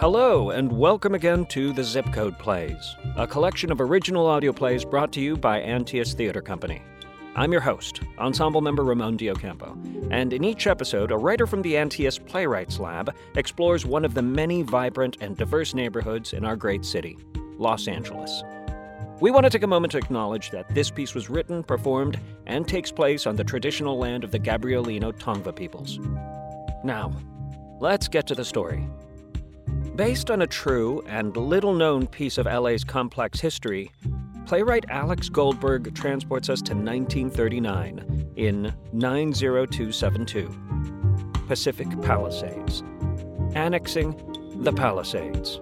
Hello, and welcome again to the Zip Code Plays, a collection of original audio plays brought to you by Antaeus Theater Company. I'm your host, ensemble member Ramon de Ocampo, and in each episode, a writer from the Antaeus Playwrights Lab explores one of the many vibrant and diverse neighborhoods in our great city, Los Angeles. We want to take a moment to acknowledge that this piece was written, performed, and takes place on the traditional land of the Gabrielino Tongva peoples. Now, let's get to the story. Based on a true and little known piece of LA's complex history, playwright Alex Goldberg transports us to 1939 in 90272, Pacific Palisades, annexing the Palisades.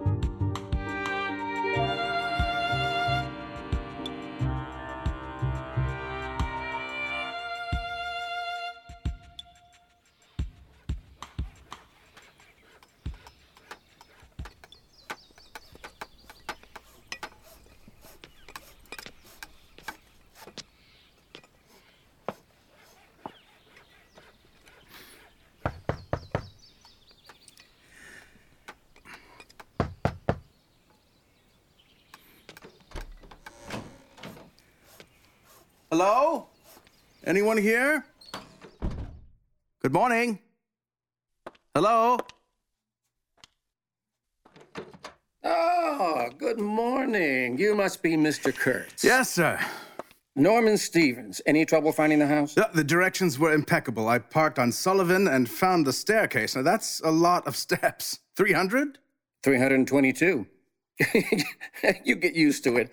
Anyone here? Good morning. Hello? Oh, good morning. You must be Mr. Kurtz. Yes, sir. Norman Stevens. Any trouble finding the house? The directions were impeccable. I parked on Sullivan and found the staircase. Now, that's a lot of steps. 300? 322. you get used to it.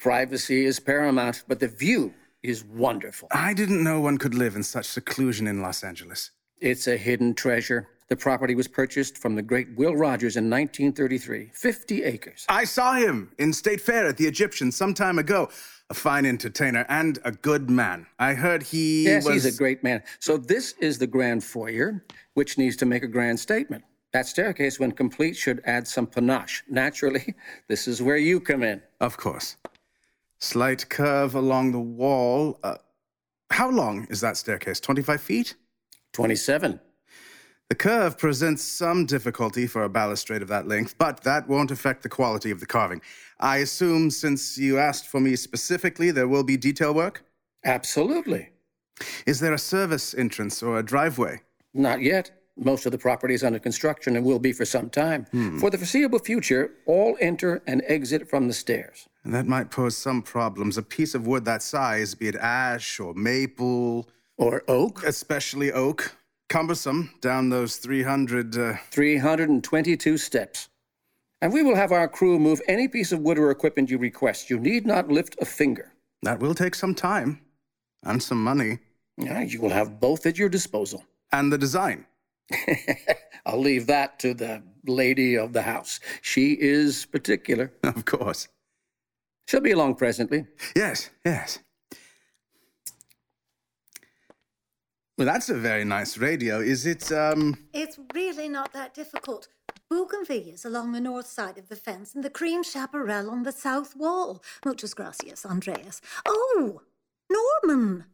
Privacy is paramount, but the view is wonderful. I didn't know one could live in such seclusion in Los Angeles. It's a hidden treasure. The property was purchased from the great Will Rogers in 1933. 50 acres. I saw him in State Fair at the Egyptian some time ago. A fine entertainer and a good man. I heard he Yes, was. he's a great man. So this is the grand foyer, which needs to make a grand statement. That staircase, when complete, should add some panache. Naturally, this is where you come in. Of course. Slight curve along the wall. Uh, how long is that staircase? 25 feet? 27. The curve presents some difficulty for a balustrade of that length, but that won't affect the quality of the carving. I assume since you asked for me specifically, there will be detail work? Absolutely. Is there a service entrance or a driveway? Not yet. Most of the property is under construction and will be for some time. For the foreseeable future, all enter and exit from the stairs. And that might pose some problems. A piece of wood that size, be it ash or maple, Or oak. especially oak, cumbersome down those 300. Uh, 322 steps. And we will have our crew move any piece of wood or equipment you request. You need not lift a finger. that will take some time and some money. Yeah, you will have both at your disposal. And the design. I'll leave that to the lady of the house. She is particular. Of course. She'll be along presently. Yes, yes. Well, that's a very nice radio. Is it, um. It's really not that difficult. Bougainvilleas along the north side of the fence and the cream chaparral on the south wall. Muchas gracias, Andreas. Oh, Norman!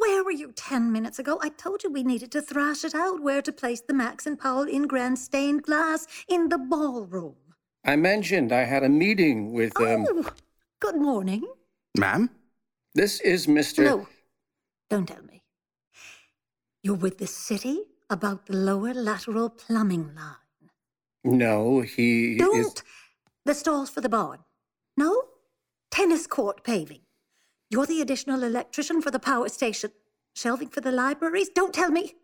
Where were you ten minutes ago? I told you we needed to thrash it out where to place the Max and Paul in grand stained glass in the ballroom. I mentioned I had a meeting with um Oh, good morning. Ma'am? this is Mr. No, don't tell me. You're with the city about the lower lateral plumbing line. No, he is Don't. The stalls for the barn. No? Tennis court paving. You're the additional electrician for the power station. Shelving for the libraries? Don't tell me.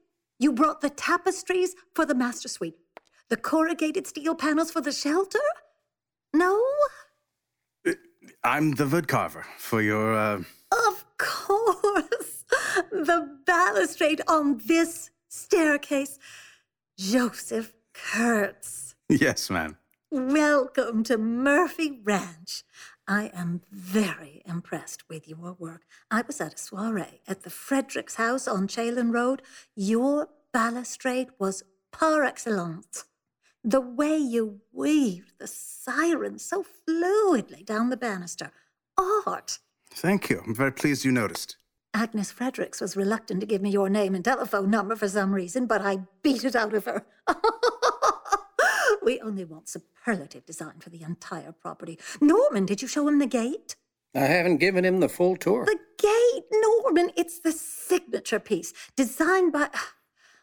You brought the tapestries for the master suite. The corrugated steel panels for the shelter? No? I'm the wood carver for your, uh. Of course. The balustrade on this staircase. Joseph Kurtz. Yes, ma'am. Welcome to Murphy Ranch. I am very impressed with your work. I was at a soiree at the Fredericks House on Chalon Road. Your balustrade was par excellence. The way you weaved the sirens so fluidly down the banister. Art. Thank you. I'm very pleased you noticed. Agnes Fredericks was reluctant to give me your name and telephone number for some reason, but I beat it out of her. we only want superlative design for the entire property. Norman, did you show him the gate? I haven't given him the full tour. The gate, Norman, it's the signature piece, designed by.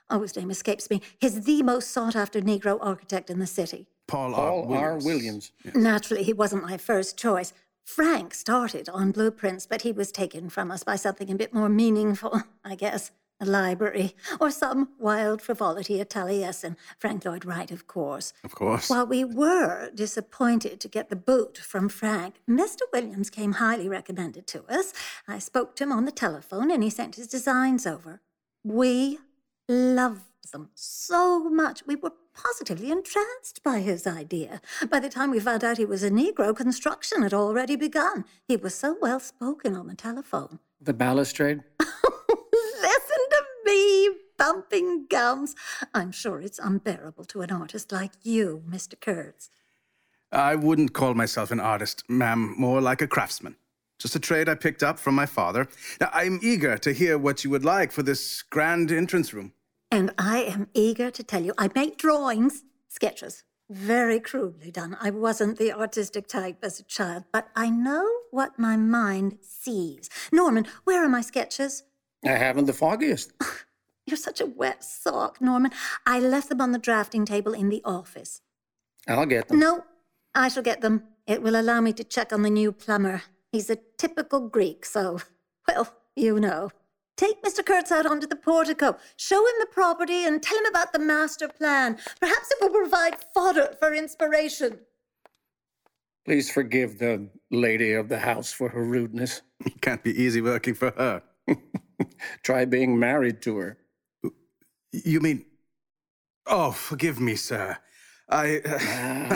Oh, his name escapes me. He's the most sought after Negro architect in the city. Paul, Paul R. R. Williams. Williams. Naturally, he wasn't my first choice. Frank started on blueprints, but he was taken from us by something a bit more meaningful, I guess. A library, or some wild frivolity at Taliesin. Frank Lloyd Wright, of course. Of course. While we were disappointed to get the boot from Frank, Mr. Williams came highly recommended to us. I spoke to him on the telephone and he sent his designs over. We loved them so much. We were positively entranced by his idea. By the time we found out he was a Negro, construction had already begun. He was so well spoken on the telephone. The balustrade? Listen to me, bumping gums. I'm sure it's unbearable to an artist like you, Mr. Kurtz. I wouldn't call myself an artist, ma'am, more like a craftsman. Just a trade I picked up from my father. Now, I'm eager to hear what you would like for this grand entrance room. And I am eager to tell you, I make drawings, sketches, very crudely done. I wasn't the artistic type as a child, but I know what my mind sees. Norman, where are my sketches? I haven't the foggiest. You're such a wet sock, Norman. I left them on the drafting table in the office. I'll get them. No, I shall get them. It will allow me to check on the new plumber. He's a typical Greek, so, well, you know. Take Mr. Kurtz out onto the portico, show him the property, and tell him about the master plan. Perhaps it will provide fodder for inspiration. Please forgive the lady of the house for her rudeness. It can't be easy working for her. Try being married to her. You mean. Oh, forgive me, sir. I.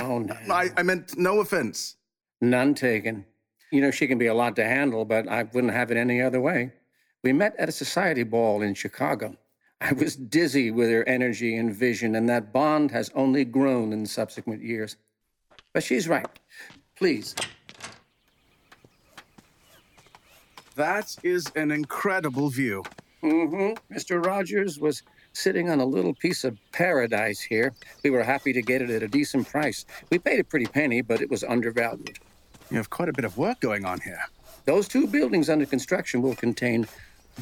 Oh, no. I, I meant no offense. None taken. You know, she can be a lot to handle, but I wouldn't have it any other way. We met at a society ball in Chicago. I was dizzy with her energy and vision, and that bond has only grown in subsequent years. But she's right. Please, That is an incredible view. Mm-hmm. Mr. Rogers was sitting on a little piece of paradise here. We were happy to get it at a decent price. We paid a pretty penny, but it was undervalued. You have quite a bit of work going on here. Those two buildings under construction will contain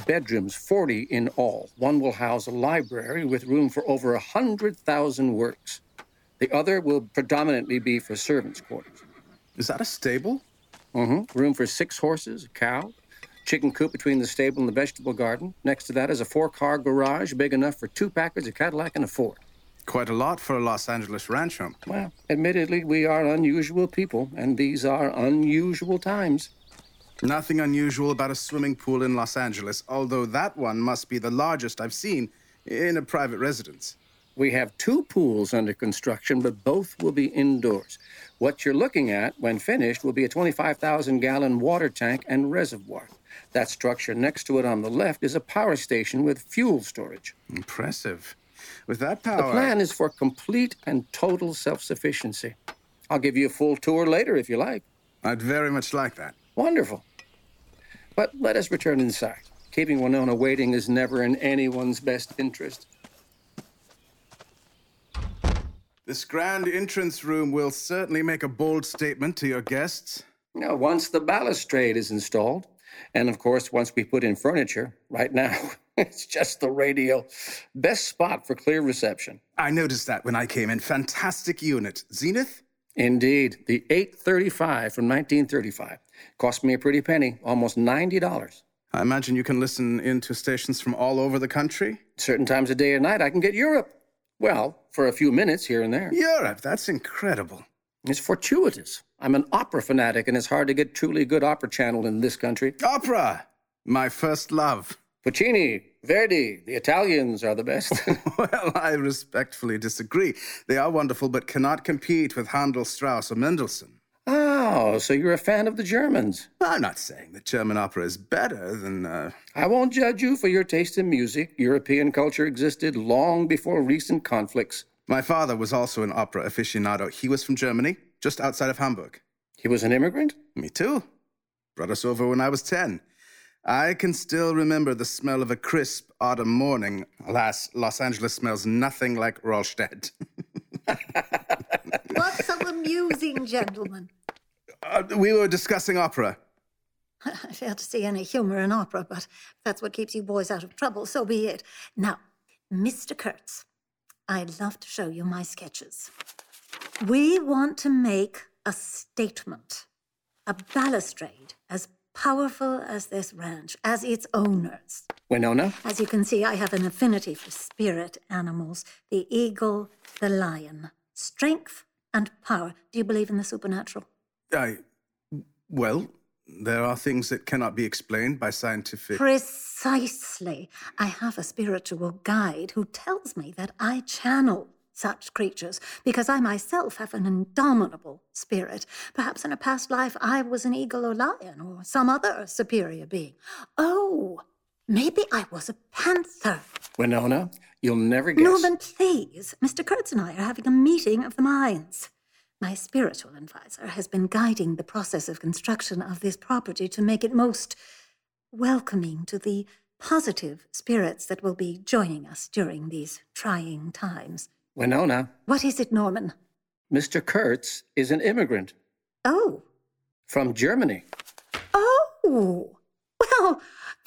bedrooms, 40 in all. One will house a library with room for over 100,000 works. The other will predominantly be for servants' quarters. Is that a stable? Mm-hmm. Room for six horses, a cow, chicken coop between the stable and the vegetable garden. Next to that is a four-car garage big enough for two Packards, a Cadillac, and a Ford. Quite a lot for a Los Angeles ranch home. Well, admittedly, we are unusual people, and these are unusual times. Nothing unusual about a swimming pool in Los Angeles, although that one must be the largest I've seen in a private residence. We have two pools under construction, but both will be indoors. What you're looking at when finished will be a 25,000 gallon water tank and reservoir. That structure next to it on the left is a power station with fuel storage. Impressive. With that power. The plan is for complete and total self sufficiency. I'll give you a full tour later if you like. I'd very much like that. Wonderful. But let us return inside. Keeping Winona waiting is never in anyone's best interest. This grand entrance room will certainly make a bold statement to your guests. Now, once the balustrade is installed, and of course, once we put in furniture, right now, it's just the radio. Best spot for clear reception. I noticed that when I came in. Fantastic unit. Zenith? Indeed, the 835 from 1935 cost me a pretty penny, almost $90. I imagine you can listen into stations from all over the country. Certain times of day and night, I can get Europe. Well, for a few minutes here and there. Europe, that's incredible. It's fortuitous. I'm an opera fanatic, and it's hard to get truly good opera channel in this country. Opera, my first love. Puccini, Verdi, the Italians are the best. Well, I respectfully disagree. They are wonderful, but cannot compete with Handel, Strauss, or Mendelssohn. oh, so you're a fan of the Germans. I'm not saying that German opera is better than. Uh, I won't judge you for your taste in music. European culture existed long before recent conflicts. My father was also an opera aficionado. He was from Germany, just outside of Hamburg. He was an immigrant? Me too. Brought us over when I was 10. I can still remember the smell of a crisp autumn morning. Alas, Los Angeles smells nothing like Rollstadt. What's so amusing, gentlemen? Uh, we were discussing opera. I fail to see any humor in opera, but if that's what keeps you boys out of trouble, so be it. Now, Mr. Kurtz, I'd love to show you my sketches. We want to make a statement, a balustrade as powerful as this ranch, as its owners. Winona? As you can see, I have an affinity for spirit animals the eagle, the lion. Strength and power. Do you believe in the supernatural? I. Well, there are things that cannot be explained by scientific. Precisely. I have a spiritual guide who tells me that I channel such creatures because I myself have an indomitable spirit. Perhaps in a past life I was an eagle or lion or some other superior being. Oh, maybe I was a panther. Winona, you'll never guess. Norman, please. Mr. Kurtz and I are having a meeting of the minds. My spiritual advisor has been guiding the process of construction of this property to make it most welcoming to the positive spirits that will be joining us during these trying times. Winona, What is it, Norman? Mr. Kurtz is an immigrant Oh, from Germany. oh, well,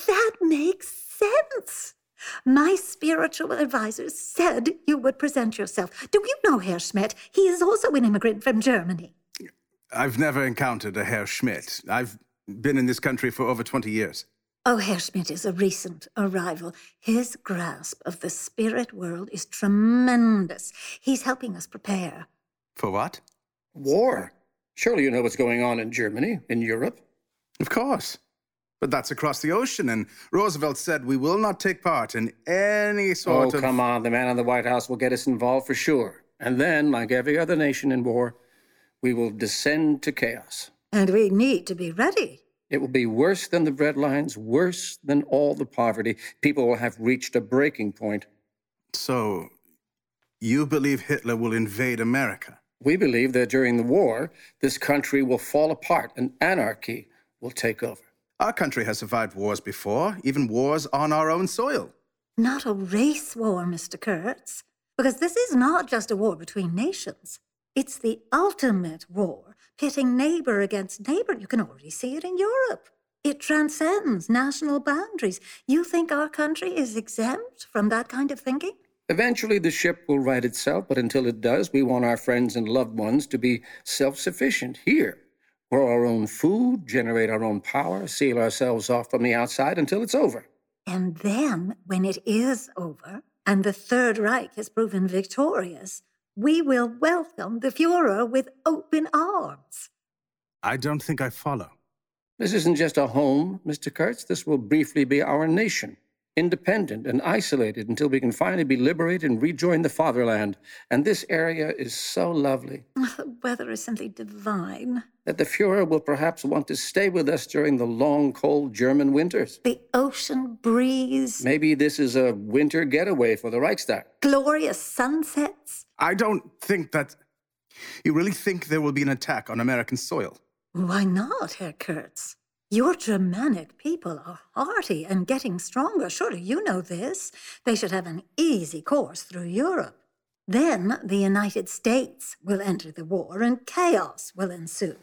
that makes sense. My spiritual advisor said you would present yourself. Do you know Herr Schmidt? He is also an immigrant from Germany. I've never encountered a Herr Schmidt. I've been in this country for over 20 years. Oh, Herr Schmidt is a recent arrival. His grasp of the spirit world is tremendous. He's helping us prepare. For what? War. Surely you know what's going on in Germany, in Europe. Of course. But that's across the ocean, and Roosevelt said we will not take part in any Oh, sort of. Oh come on. The man in the White House will get us involved for sure. And then, like every other nation in war, we will descend to chaos. And we need to be ready. It will be worse than the breadlines, worse than all the poverty. People will have reached a breaking point. So, you believe Hitler will invade America? We believe that during the war, this country will fall apart and anarchy will take over. Our country has survived wars before, even wars on our own soil. Not a race war, Mr. Kurtz. Because this is not just a war between nations. It's the ultimate war, pitting neighbor against neighbor. You can already see it in Europe. It transcends national boundaries. You think our country is exempt from that kind of thinking? Eventually, the ship will right itself, but until it does, we want our friends and loved ones to be self sufficient here. Grow our own food, generate our own power, seal ourselves off from the outside until it's over. And then, when it is over, and the Third Reich has proven victorious, we will welcome the Fuhrer with open arms. I don't think I follow. This isn't just a home, Mr. Kurtz. This will briefly be our nation, independent and isolated until we can finally be liberated and rejoin the fatherland. And this area is so lovely The weather is simply divine. that the Fuhrer will perhaps want to stay with us during the long, cold German winters. The ocean breeze, Maybe this is a winter getaway for the Reichstag. glorious sunsets. I don't think that. You really think there will be an attack on American soil? Why not, Herr Kurtz? Your Germanic people are hearty and getting stronger. Surely you know this. They should have an easy course through Europe. Then the United States will enter the war and chaos will ensue.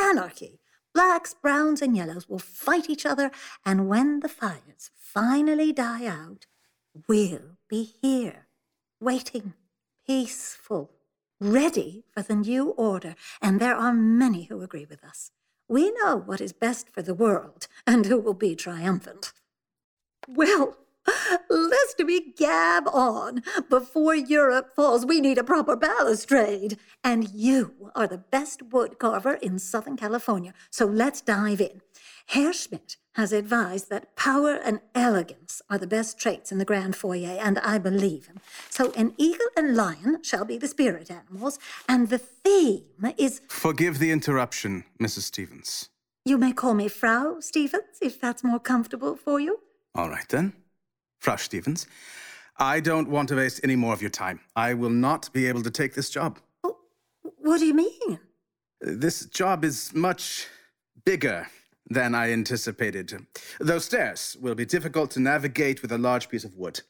Anarchy. Blacks, browns, and yellows will fight each other, and when the fires finally die out, we'll be here, waiting, peaceful, ready for the new order. And there are many who agree with us. We know what is best for the world and who will be triumphant. Well, lest we gab on. Before Europe falls, we need a proper balustrade. And you are the best wood carver in Southern California. So let's dive in. Herr Schmidt has advised that power and elegance are the best traits in the grand foyer, and I believe him. So an eagle and lion shall be the spirit animals, and the theme is Forgive the interruption, Mrs. Stevens. you may call me Frau Stevens if that's more comfortable for you. All right then. Frau Stevens, I don't want to waste any more of your time. I will not be able to take this job. Oh, what do you mean? This job is much bigger than I anticipated. Those stairs will be difficult to navigate with a large piece of wood.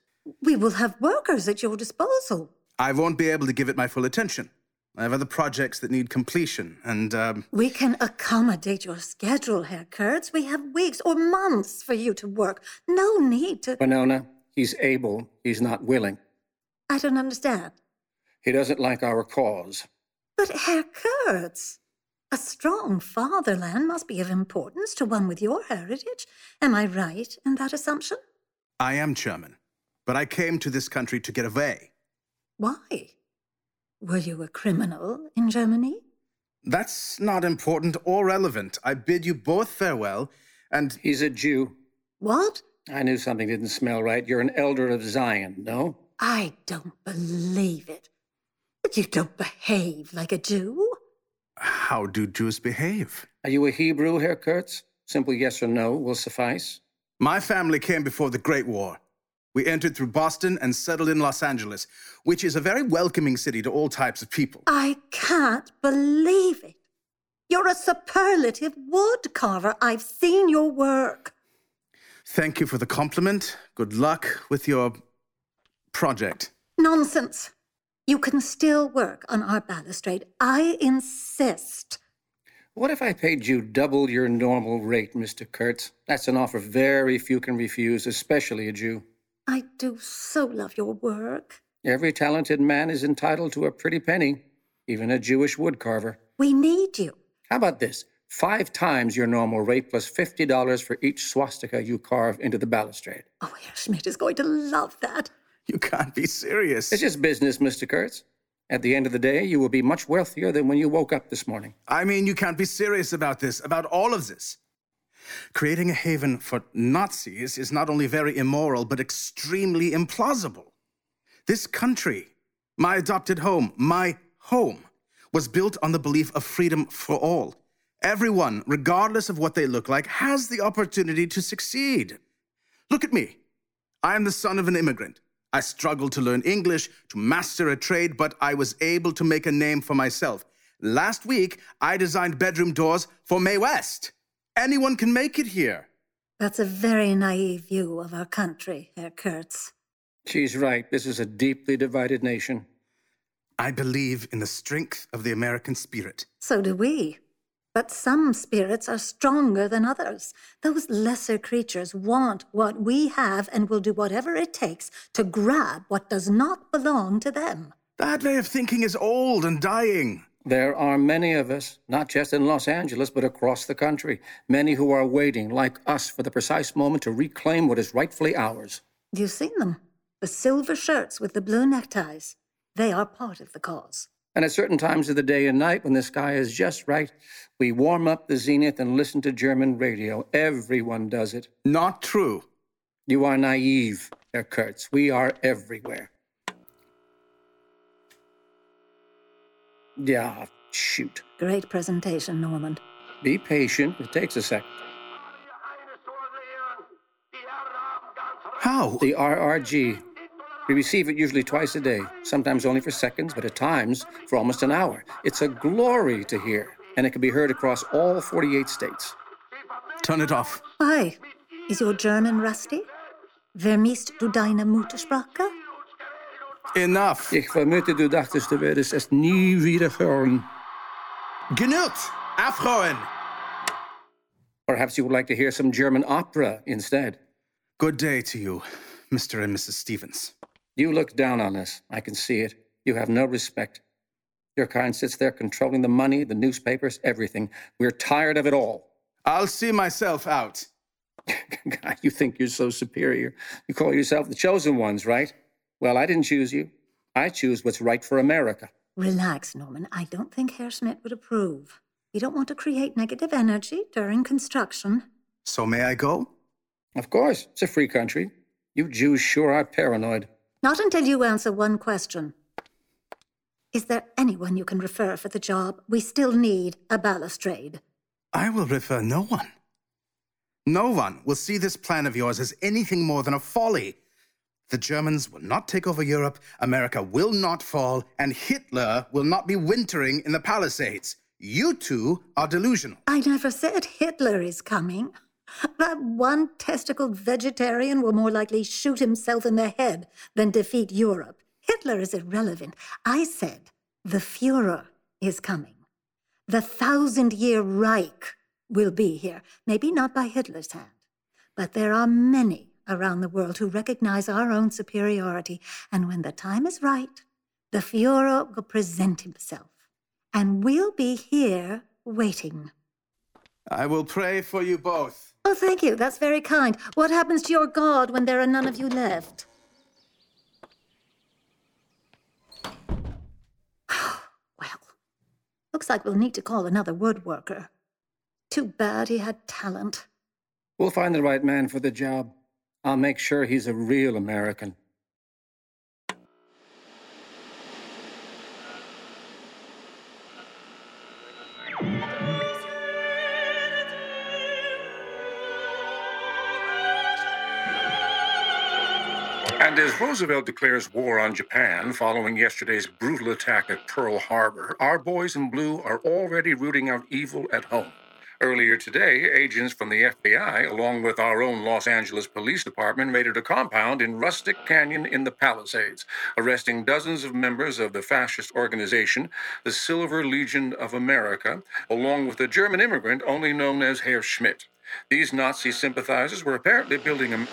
We will have workers at your disposal. I won't be able to give it my full attention. I have other projects that need completion, and, um, We can accommodate your schedule, Herr Kurtz. We have weeks or months for you to work. No need to. Winona, he's able, he's not willing. I don't understand. He doesn't like our cause. But Herr Kurtz, a strong fatherland must be of importance to one with your heritage. Am I right in that assumption? I am German. But I came to this country to get away. Why? Were you a criminal in Germany? That's not important or relevant. I bid you both farewell, and He's a Jew. What? I knew something didn't smell right. You're an elder of Zion, no? I don't believe it. But you don't behave like a Jew. How do Jews behave? Are you a Hebrew, Herr Kurtz? Simple yes or no will suffice. My family came before the Great War. We entered through Boston and settled in Los Angeles, which is a very welcoming city to all types of people. I can't believe it. You're a superlative wood carver. I've seen your work. Thank you for the compliment. Good luck with your project. Nonsense. You can still work on our balustrade. I insist. What if I paid you double your normal rate, Mr. Kurtz? That's an offer very few can refuse, especially a Jew. I do so love your work. Every talented man is entitled to a pretty penny, even a Jewish woodcarver. We need you. How about this? Five times your normal rate plus $50 for each swastika you carve into the balustrade. Oh, Herr Schmidt is going to love that. You can't be serious. It's just business, Mr. Kurtz. At the end of the day, you will be much wealthier than when you woke up this morning. I mean, you can't be serious about this, about all of this. Creating a haven for Nazis is not only very immoral, but extremely implausible. This country, my adopted home, my home, was built on the belief of freedom for all. Everyone, regardless of what they look like, has the opportunity to succeed. Look at me. I am the son of an immigrant. I struggled to learn English, to master a trade, but I was able to make a name for myself. Last week, I designed bedroom doors for Mae West. Anyone can make it here. That's a very naive view of our country, Herr Kurtz. She's right. This is a deeply divided nation. I believe in the strength of the American spirit. So do we. But some spirits are stronger than others. Those lesser creatures want what we have and will do whatever it takes to grab what does not belong to them. That way of thinking is old and dying. There are many of us, not just in Los Angeles, but across the country, many who are waiting, like us, for the precise moment to reclaim what is rightfully ours. You've seen them. The silver shirts with the blue neckties. They are part of the cause. And at certain times of the day and night, when the sky is just right, we warm up the zenith and listen to German radio. Everyone does it. Not true. You are naive, Herr Kurtz. We are everywhere. Yeah, shoot. Great presentation, Norman. Be patient. It takes a sec. How? The RRG. We receive it usually twice a day, sometimes only for seconds, but at times for almost an hour. It's a glory to hear, and it can be heard across all 48 states. Turn it off. Why? Is your German rusty? Vermisst du deine Muttersprache? Enough. Ich vermute, du dachtest, du würdest es nie wieder hören. Genug. Afroen. Perhaps you would like to hear some German opera instead. Good day to you, Mr. and Mrs. Stevens. You look down on us. I can see it. You have no respect. Your kind sits there controlling the money, the newspapers, everything. We're tired of it all. I'll see myself out. God, you think you're so superior. You call yourself the chosen ones, right? Well, I didn't choose you. I choose what's right for America. Relax, Norman. I don't think Herr Schmidt would approve. You don't want to create negative energy during construction. So may I go? Of course, it's a free country. You Jews sure are paranoid. Not until you answer one question. Is there anyone you can refer for the job? We still need a balustrade. I will refer no one. No one will see this plan of yours as anything more than a folly. The Germans will not take over Europe, America will not fall, and Hitler will not be wintering in the Palisades. You two are delusional. I never said Hitler is coming. That one testicled vegetarian will more likely shoot himself in the head than defeat Europe. Hitler is irrelevant. I said the Fuhrer. is coming. The thousand year Reich will be here, maybe not by Hitler's hand, but there are many around the world who recognize our own superiority, and when the time is right, the Fuhrer will present himself, and we'll be here waiting. I will pray for you both. Oh, thank you. That's very kind. What happens to your God when there are none of you left? well, looks like we'll need to call another woodworker. Too bad he had talent. We'll find the right man for the job. I'll make sure he's a real American. Roosevelt declares war on Japan following yesterday's brutal attack at Pearl Harbor, our boys in blue are already rooting out evil at home. Earlier today, agents from the FBI, along with our own Los Angeles Police Department, raided a compound in Rustic Canyon in the Palisades, arresting dozens of members of the fascist organization, the Silver Legion of America, along with a German immigrant only known as Herr Schmidt. These Nazi sympathizers were apparently building a.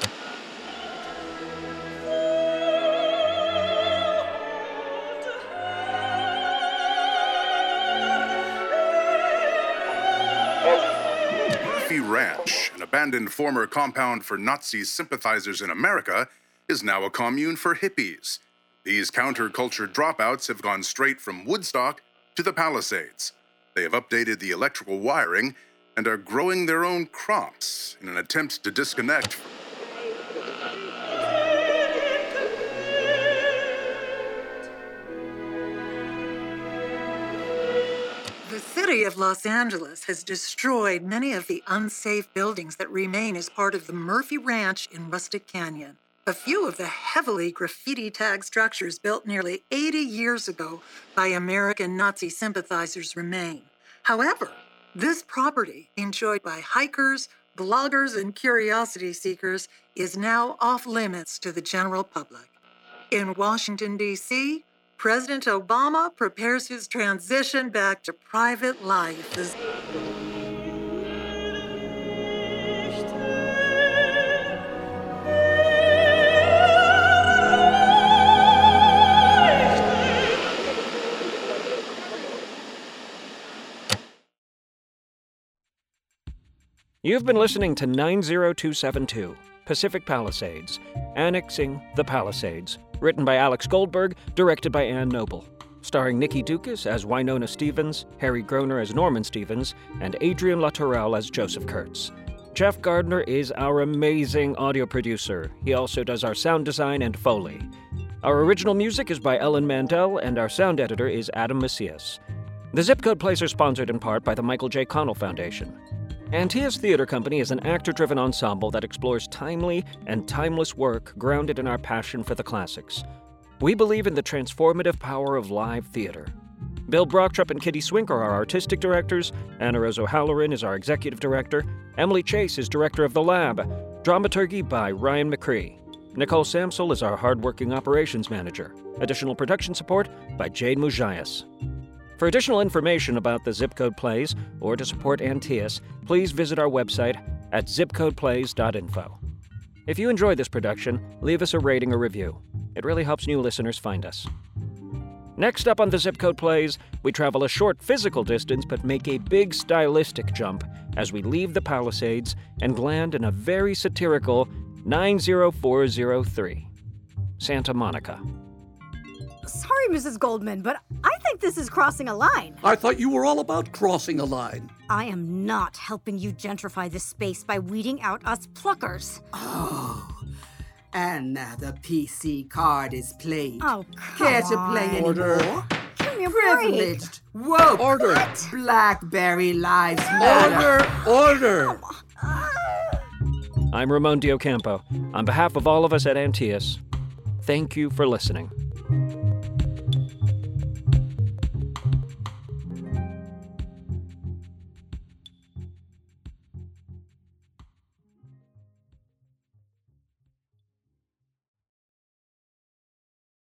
An abandoned former compound for Nazi sympathizers in America, is now a commune for hippies. These counterculture dropouts have gone straight from Woodstock to the Palisades. They have updated the electrical wiring and are growing their own crops in an attempt to disconnect. City of Los Angeles has destroyed many of the unsafe buildings that remain as part of the Murphy Ranch in Rustic Canyon. A few of the heavily graffiti tagged structures built nearly 80 years ago by American Nazi sympathizers remain. However, this property, enjoyed by hikers, bloggers, and curiosity seekers, is now off limits to the general public. In Washington, D.C., President Obama prepares his transition back to private life. You've been listening to 90272 Pacific Palisades, Annexing the Palisades, written by Alex Goldberg, directed by Ann Noble. Starring Nike Doukas as Winona Stevens, Harry Groener as Norman Stevens, and Adrian Latourelle as Joseph Kurtz. Jeff Gardner is our amazing audio producer. He also does our sound design and Foley. Our original music is by Ellen Mandel, and our sound editor is Adam Macias. The Zip Code Plays are sponsored in part by the Michael J. Connell Foundation. Antaeus Theater Company is an actor driven ensemble that explores timely and timeless work grounded in our passion for the classics. We believe in the transformative power of live theater. Bill Brochtrup and Kitty Swink are our artistic directors, Anna Rose O'Halloran is our executive director, Emily Chase is director of the lab, dramaturgy by Ryan McCree. Nicole Samsel is our hardworking operations manager. Additional production support by Jade Mujias. For additional information about the Zip Code Plays or to support Antaeus, please visit our website at zipcodeplays.info. If you enjoyed this production, leave us a rating or review. It really helps new listeners find us. Next up on the Zip Code Plays, we travel a short physical distance but make a big stylistic jump as we leave the Palisades and land in a very satirical 90403 Santa Monica. Sorry, Mrs. Goldman, but I think this is crossing a line. I thought you were all about crossing a line. I am not helping you gentrify this space by weeding out us pluckers. Oh, and now the PC card is played. Oh, Care come to play on. Order. anymore? Give me a break. Privileged, woke, Order. Blackberry Lives Matter. Order! Order! I'm Ramon de Ocampo. On behalf of all of us at Antaeus, thank you for listening.